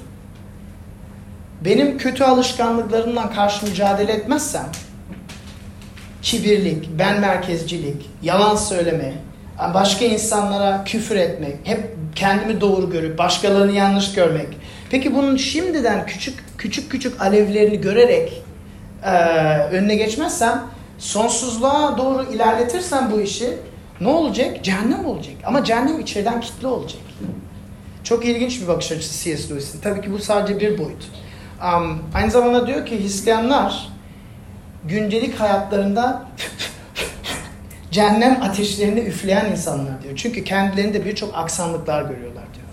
Benim kötü alışkanlıklarımdan karşı mücadele etmezsem kibirlik, ben merkezcilik, yalan söyleme, başka insanlara küfür etmek, hep kendimi doğru görüp başkalarını yanlış görmek. Peki bunun şimdiden küçük küçük küçük alevlerini görerek e, önüne geçmezsem, sonsuzluğa doğru ilerletirsem bu işi ne olacak? Cehennem olacak. Ama cehennem içeriden kitle olacak. Çok ilginç bir bakış açısı C.S. Lewis'in. Tabii ki bu sadece bir boyut. Um, aynı zamanda diyor ki Hristiyanlar güncelik hayatlarında cehennem ateşlerini üfleyen insanlar diyor. Çünkü kendilerinde birçok aksanlıklar görüyorlar diyor.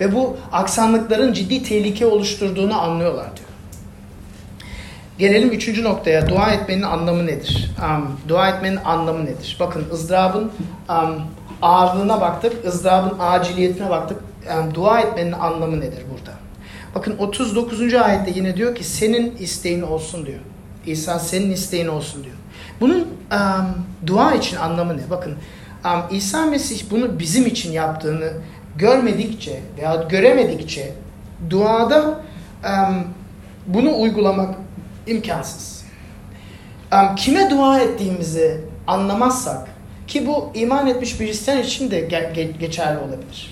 Ve bu aksanlıkların ciddi tehlike oluşturduğunu anlıyorlar diyor. Gelelim üçüncü noktaya. Dua etmenin anlamı nedir? Um, dua etmenin anlamı nedir? Bakın ızdırabın um, ağırlığına baktık, ızdırabın aciliyetine baktık. Um, dua etmenin anlamı nedir burada? Bakın 39. ayette yine diyor ki senin isteğin olsun diyor. İsa senin isteğin olsun diyor. Bunun um, dua için anlamı ne? Bakın um, İsa Mesih bunu bizim için yaptığını görmedikçe veya göremedikçe duada um, bunu uygulamak imkansız. Kime dua ettiğimizi anlamazsak ki bu iman etmiş bir Hristiyan için de ge- ge- geçerli olabilir.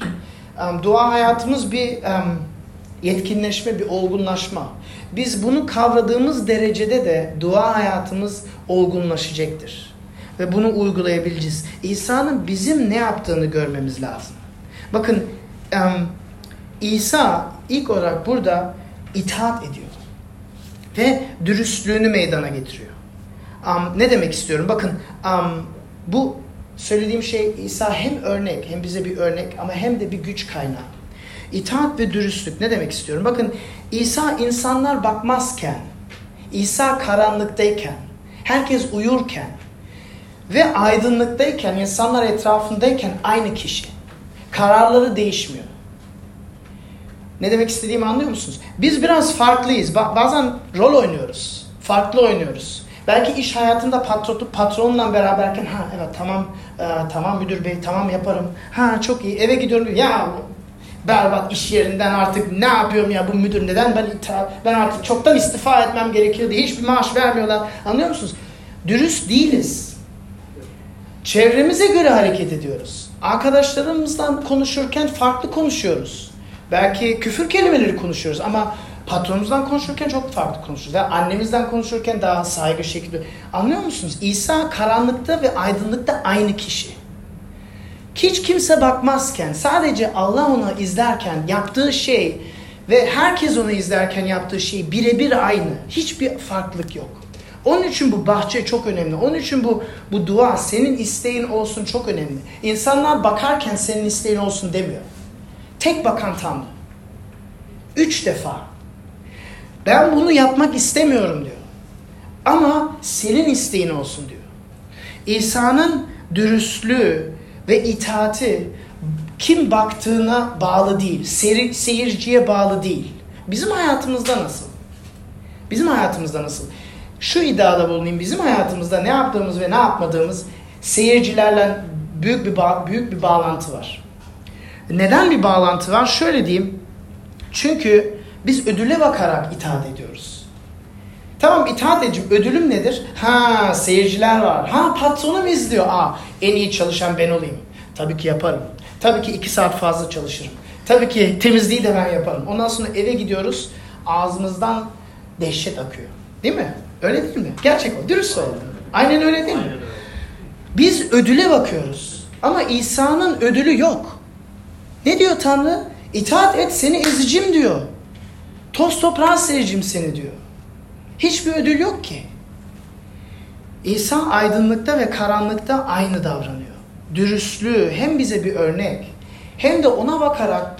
Dua hayatımız bir yetkinleşme, bir olgunlaşma. Biz bunu kavradığımız derecede de dua hayatımız olgunlaşacaktır. Ve bunu uygulayabileceğiz. İsa'nın bizim ne yaptığını görmemiz lazım. Bakın İsa ilk olarak burada itaat ediyor. Ve dürüstlüğünü meydana getiriyor. Um, ne demek istiyorum? Bakın um, bu söylediğim şey İsa hem örnek hem bize bir örnek ama hem de bir güç kaynağı. İtaat ve dürüstlük ne demek istiyorum? Bakın İsa insanlar bakmazken, İsa karanlıktayken, herkes uyurken ve aydınlıktayken, insanlar etrafındayken aynı kişi. Kararları değişmiyor. Ne demek istediğimi anlıyor musunuz? Biz biraz farklıyız. Bazen rol oynuyoruz. Farklı oynuyoruz. Belki iş hayatında patron, patronla beraberken ha evet tamam e, tamam müdür bey tamam yaparım. Ha çok iyi eve gidiyorum. Ya berbat iş yerinden artık ne yapıyorum ya bu müdür neden ben ben artık çoktan istifa etmem gerekiyordu. Hiçbir maaş vermiyorlar. Anlıyor musunuz? Dürüst değiliz. Çevremize göre hareket ediyoruz. Arkadaşlarımızdan konuşurken farklı konuşuyoruz. Belki küfür kelimeleri konuşuyoruz ama patronumuzdan konuşurken çok farklı konuşuyoruz. Ve annemizden konuşurken daha saygı şekilde. Anlıyor musunuz? İsa karanlıkta ve aydınlıkta aynı kişi hiç kimse bakmazken sadece Allah onu izlerken yaptığı şey ve herkes onu izlerken yaptığı şey birebir aynı. Hiçbir farklılık yok. Onun için bu bahçe çok önemli. Onun için bu bu dua senin isteğin olsun çok önemli. İnsanlar bakarken senin isteğin olsun demiyor. Tek bakan Tanrı. Üç defa. Ben bunu yapmak istemiyorum diyor. Ama senin isteğin olsun diyor. İsa'nın dürüstlüğü, ve itaati kim baktığına bağlı değil, seyir, seyirciye bağlı değil. Bizim hayatımızda nasıl? Bizim hayatımızda nasıl? Şu iddiada bulunayım, bizim hayatımızda ne yaptığımız ve ne yapmadığımız seyircilerle büyük bir büyük bir bağlantı var. Neden bir bağlantı var? Şöyle diyeyim. Çünkü Biz ödüle bakarak itaat ediyoruz. Tamam itaat edeceğim. Ödülüm nedir? Ha seyirciler var. Ha patronum izliyor. Aa en iyi çalışan ben olayım. Tabii ki yaparım. Tabii ki iki saat fazla çalışırım. Tabii ki temizliği de ben yaparım. Ondan sonra eve gidiyoruz. Ağzımızdan dehşet akıyor. Değil mi? Öyle değil mi? Gerçek o. Dürüst ol. Aynen öyle değil mi? Biz ödüle bakıyoruz. Ama İsa'nın ödülü yok. Ne diyor Tanrı? İtaat et seni ezicim diyor. Toz toprağa sericim seni diyor. Hiçbir ödül yok ki. İsa aydınlıkta ve karanlıkta aynı davranıyor. Dürüstlüğü hem bize bir örnek hem de ona bakarak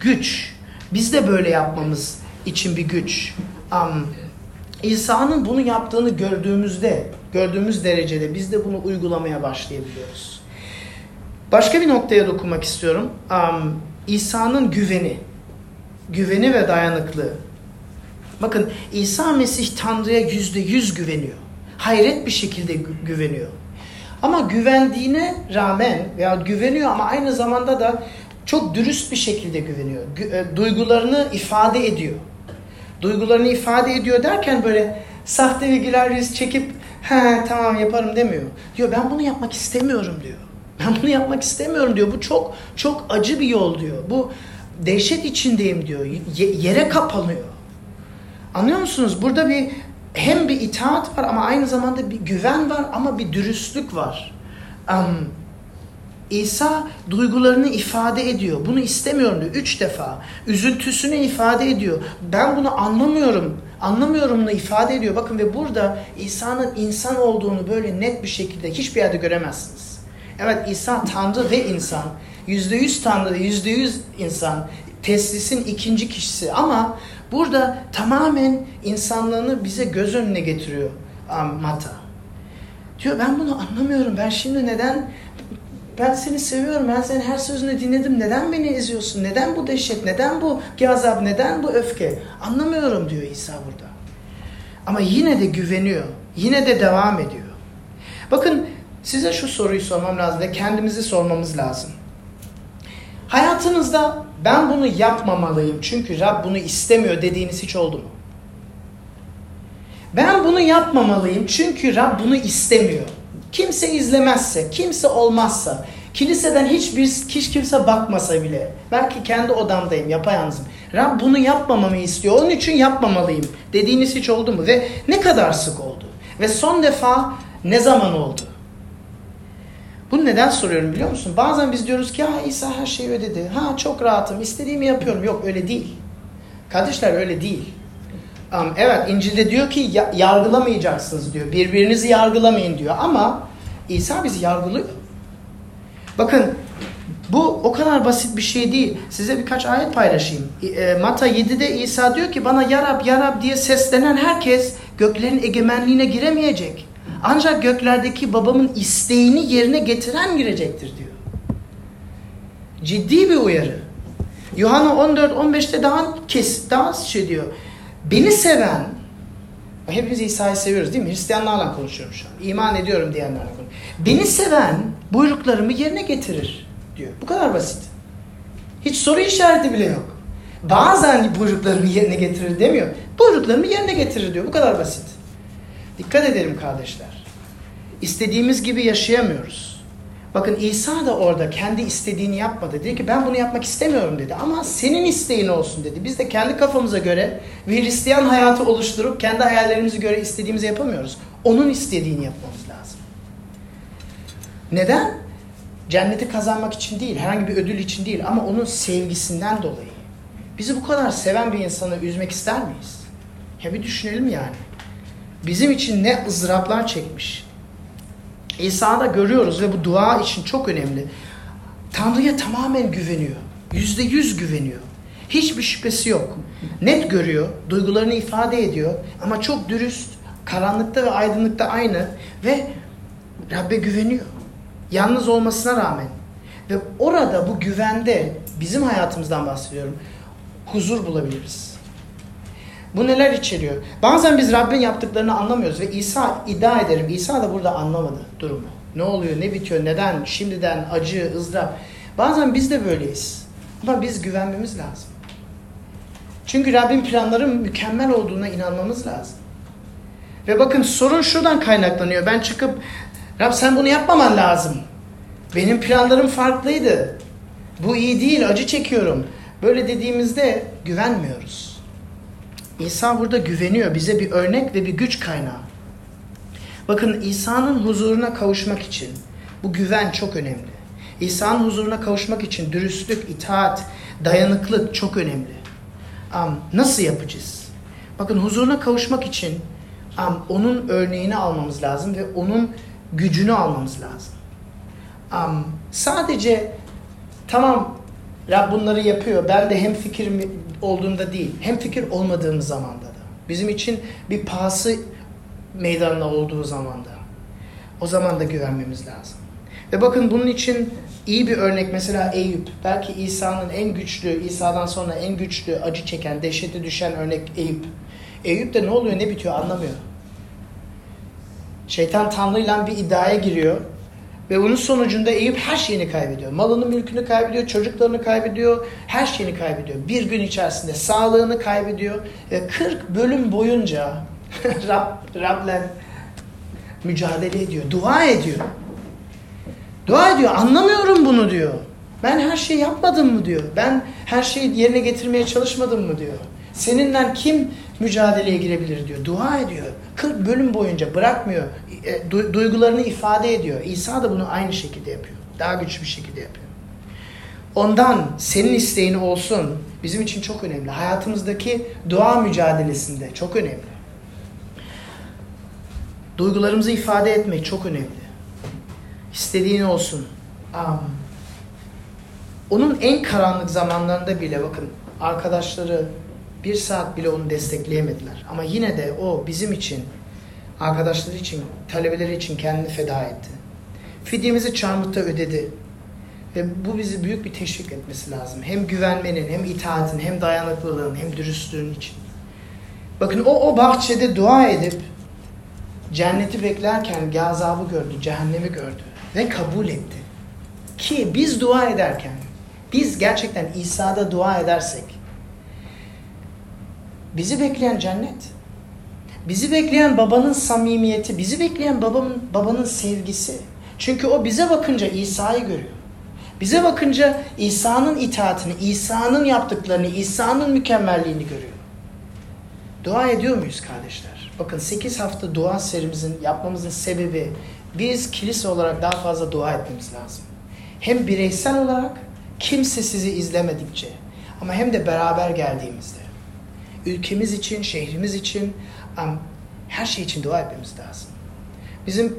güç. Biz de böyle yapmamız için bir güç. Um, İsa'nın bunu yaptığını gördüğümüzde, gördüğümüz derecede biz de bunu uygulamaya başlayabiliyoruz. Başka bir noktaya dokunmak istiyorum. Um, İsa'nın güveni. Güveni ve dayanıklığı. Bakın İsa Mesih Tanrı'ya yüzde yüz güveniyor. Hayret bir şekilde gü- güveniyor. Ama güvendiğine rağmen veya güveniyor ama aynı zamanda da çok dürüst bir şekilde güveniyor. Gü- e, duygularını ifade ediyor. Duygularını ifade ediyor derken böyle sahte yüz çekip he tamam yaparım demiyor. Diyor ben bunu yapmak istemiyorum diyor. Ben bunu yapmak istemiyorum diyor. Bu çok çok acı bir yol diyor. Bu dehşet içindeyim diyor. Ye- yere kapanıyor. Anlıyor musunuz? Burada bir hem bir itaat var ama aynı zamanda bir güven var ama bir dürüstlük var. Um, İsa duygularını ifade ediyor. Bunu istemiyorum diyor. Üç defa. Üzüntüsünü ifade ediyor. Ben bunu anlamıyorum. Anlamıyorum'unu ifade ediyor. Bakın ve burada İsa'nın insan olduğunu böyle net bir şekilde hiçbir yerde göremezsiniz. Evet İsa Tanrı ve insan. Yüzde yüz Tanrı yüzde yüz insan. Teslisin ikinci kişisi ama burada tamamen insanlığını bize göz önüne getiriyor Mata. Diyor ben bunu anlamıyorum. Ben şimdi neden ben seni seviyorum. Ben senin her sözünü dinledim. Neden beni eziyorsun? Neden bu dehşet? Neden bu gazap? Neden bu öfke? Anlamıyorum diyor İsa burada. Ama yine de güveniyor. Yine de devam ediyor. Bakın size şu soruyu sormam lazım ve kendimizi sormamız lazım. Hayatınızda ben bunu yapmamalıyım çünkü Rab bunu istemiyor dediğiniz hiç oldu mu? Ben bunu yapmamalıyım çünkü Rab bunu istemiyor. Kimse izlemezse, kimse olmazsa, kiliseden hiçbir hiç kimse bakmasa bile, belki kendi odamdayım, yapayalnızım. Rab bunu yapmamamı istiyor, onun için yapmamalıyım dediğiniz hiç oldu mu? Ve ne kadar sık oldu? Ve son defa ne zaman oldu? Bunu neden soruyorum biliyor musun? Bazen biz diyoruz ki ya İsa her şeyi ödedi. Ha çok rahatım, istediğimi yapıyorum. Yok öyle değil. Kardeşler öyle değil. Um, evet İncil'de diyor ki ya- yargılamayacaksınız diyor. Birbirinizi yargılamayın diyor. Ama İsa bizi yargılıyor. Bakın bu o kadar basit bir şey değil. Size birkaç ayet paylaşayım. E, Mata 7'de İsa diyor ki bana yarab yarab diye seslenen herkes göklerin egemenliğine giremeyecek. Ancak göklerdeki babamın isteğini yerine getiren girecektir diyor. Ciddi bir uyarı. Yuhanna 14 15'te daha kes daha şey diyor. Beni seven hepimiz İsa'yı seviyoruz değil mi? Hristiyanlarla konuşuyorum şu an. İman ediyorum diyenlerle konuşuyorum. Beni seven buyruklarımı yerine getirir diyor. Bu kadar basit. Hiç soru işareti bile yok. Bazen buyruklarımı yerine getirir demiyor. Buyruklarımı yerine getirir diyor. Bu kadar basit. Dikkat edelim kardeşler. İstediğimiz gibi yaşayamıyoruz. Bakın İsa da orada kendi istediğini yapmadı. Dedi ki ben bunu yapmak istemiyorum dedi. Ama senin isteğin olsun dedi. Biz de kendi kafamıza göre bir Hristiyan hayatı oluşturup kendi hayallerimize göre istediğimizi yapamıyoruz. Onun istediğini yapmamız lazım. Neden? Cenneti kazanmak için değil, herhangi bir ödül için değil ama onun sevgisinden dolayı. Bizi bu kadar seven bir insanı üzmek ister miyiz? Ya bir düşünelim yani. Bizim için ne ızdıraplar çekmiş. İsa'da görüyoruz ve bu dua için çok önemli. Tanrı'ya tamamen güveniyor. Yüzde yüz güveniyor. Hiçbir şüphesi yok. Net görüyor, duygularını ifade ediyor ama çok dürüst, karanlıkta ve aydınlıkta aynı ve Rabbe güveniyor. Yalnız olmasına rağmen. Ve orada bu güvende bizim hayatımızdan bahsediyorum. Huzur bulabiliriz. Bu neler içeriyor? Bazen biz Rabbin yaptıklarını anlamıyoruz ve İsa iddia ederim İsa da burada anlamadı durumu. Ne oluyor, ne bitiyor, neden, şimdiden acı, ızdırap. Bazen biz de böyleyiz. Ama biz güvenmemiz lazım. Çünkü Rabbin planları mükemmel olduğuna inanmamız lazım. Ve bakın sorun şuradan kaynaklanıyor. Ben çıkıp Rab sen bunu yapmaman lazım. Benim planlarım farklıydı. Bu iyi değil, acı çekiyorum. Böyle dediğimizde güvenmiyoruz. İsa burada güveniyor. Bize bir örnek ve bir güç kaynağı. Bakın İsa'nın huzuruna kavuşmak için bu güven çok önemli. İsa'nın huzuruna kavuşmak için dürüstlük, itaat, dayanıklık çok önemli. Um, nasıl yapacağız? Bakın huzuruna kavuşmak için um, onun örneğini almamız lazım ve onun gücünü almamız lazım. Um, sadece tamam Rab bunları yapıyor. Ben de hem fikir olduğumda değil, hem fikir olmadığım zamanda da. Bizim için bir pahası meydanda olduğu zamanda. O zaman da güvenmemiz lazım. Ve bakın bunun için iyi bir örnek mesela Eyüp. Belki İsa'nın en güçlü, İsa'dan sonra en güçlü acı çeken, dehşete düşen örnek Eyüp. Eyüp de ne oluyor ne bitiyor anlamıyor. Şeytan Tanrı'yla bir iddiaya giriyor. Ve bunun sonucunda Eyüp her şeyini kaybediyor. Malını, mülkünü kaybediyor, çocuklarını kaybediyor, her şeyini kaybediyor. Bir gün içerisinde sağlığını kaybediyor. Ve 40 bölüm boyunca Rab, Rab'le mücadele ediyor, dua ediyor. Dua ediyor, anlamıyorum bunu diyor. Ben her şeyi yapmadım mı diyor. Ben her şeyi yerine getirmeye çalışmadım mı diyor. Seninle kim mücadeleye girebilir diyor. Dua ediyor. 40 bölüm boyunca bırakmıyor. E, duygularını ifade ediyor. İsa da bunu aynı şekilde yapıyor. Daha güçlü bir şekilde yapıyor. Ondan senin isteğin olsun bizim için çok önemli. Hayatımızdaki dua mücadelesinde çok önemli. Duygularımızı ifade etmek çok önemli. İstediğin olsun. Um, onun en karanlık zamanlarında bile bakın arkadaşları bir saat bile onu destekleyemediler. Ama yine de o bizim için, arkadaşları için, talebeleri için kendini feda etti. Fidyemizi çarmıhta ödedi. Ve bu bizi büyük bir teşvik etmesi lazım. Hem güvenmenin, hem itaatin, hem dayanıklılığın, hem dürüstlüğün için. Bakın o, o bahçede dua edip cenneti beklerken gazabı gördü, cehennemi gördü ve kabul etti. Ki biz dua ederken, biz gerçekten İsa'da dua edersek, bizi bekleyen cennet, bizi bekleyen babanın samimiyeti, bizi bekleyen babamın, babanın sevgisi. Çünkü o bize bakınca İsa'yı görüyor. Bize bakınca İsa'nın itaatini, İsa'nın yaptıklarını, İsa'nın mükemmelliğini görüyor. Dua ediyor muyuz kardeşler? Bakın 8 hafta dua serimizin yapmamızın sebebi biz kilise olarak daha fazla dua etmemiz lazım. Hem bireysel olarak kimse sizi izlemedikçe ama hem de beraber geldiğimizde. Ülkemiz için, şehrimiz için, her şey için dua etmemiz lazım. Bizim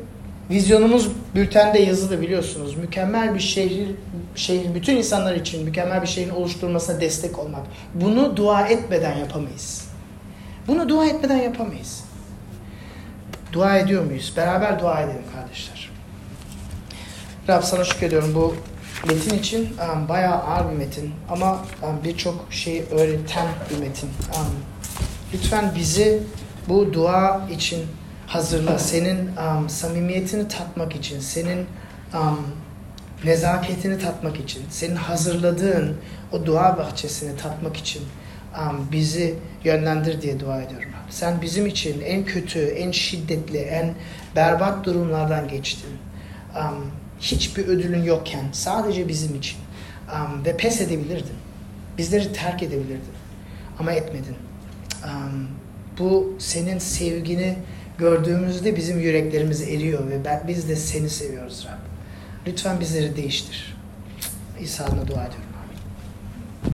vizyonumuz bültende yazılı biliyorsunuz. Mükemmel bir şehir, şehir bütün insanlar için mükemmel bir şehrin oluşturulmasına destek olmak. Bunu dua etmeden yapamayız. Bunu dua etmeden yapamayız. Dua ediyor muyuz? Beraber dua edelim kardeşler. Rab sana şükür ediyorum bu metin için um, bayağı ağır bir metin ama um, birçok şey öğreten bir metin. Um, lütfen bizi bu dua için hazırla. Senin um, samimiyetini tatmak için, senin um, nezaketini tatmak için, senin hazırladığın o dua bahçesini tatmak için um, bizi yönlendir diye dua ediyorum. Sen bizim için en kötü, en şiddetli, en berbat durumlardan geçtin. Um, hiçbir ödülün yokken sadece bizim için. Um, ve pes edebilirdin. Bizleri terk edebilirdin. Ama etmedin. Um, bu senin sevgini gördüğümüzde bizim yüreklerimiz eriyor ve ben, biz de seni seviyoruz Rab. Lütfen bizleri değiştir. İsa adına dua ediyorum.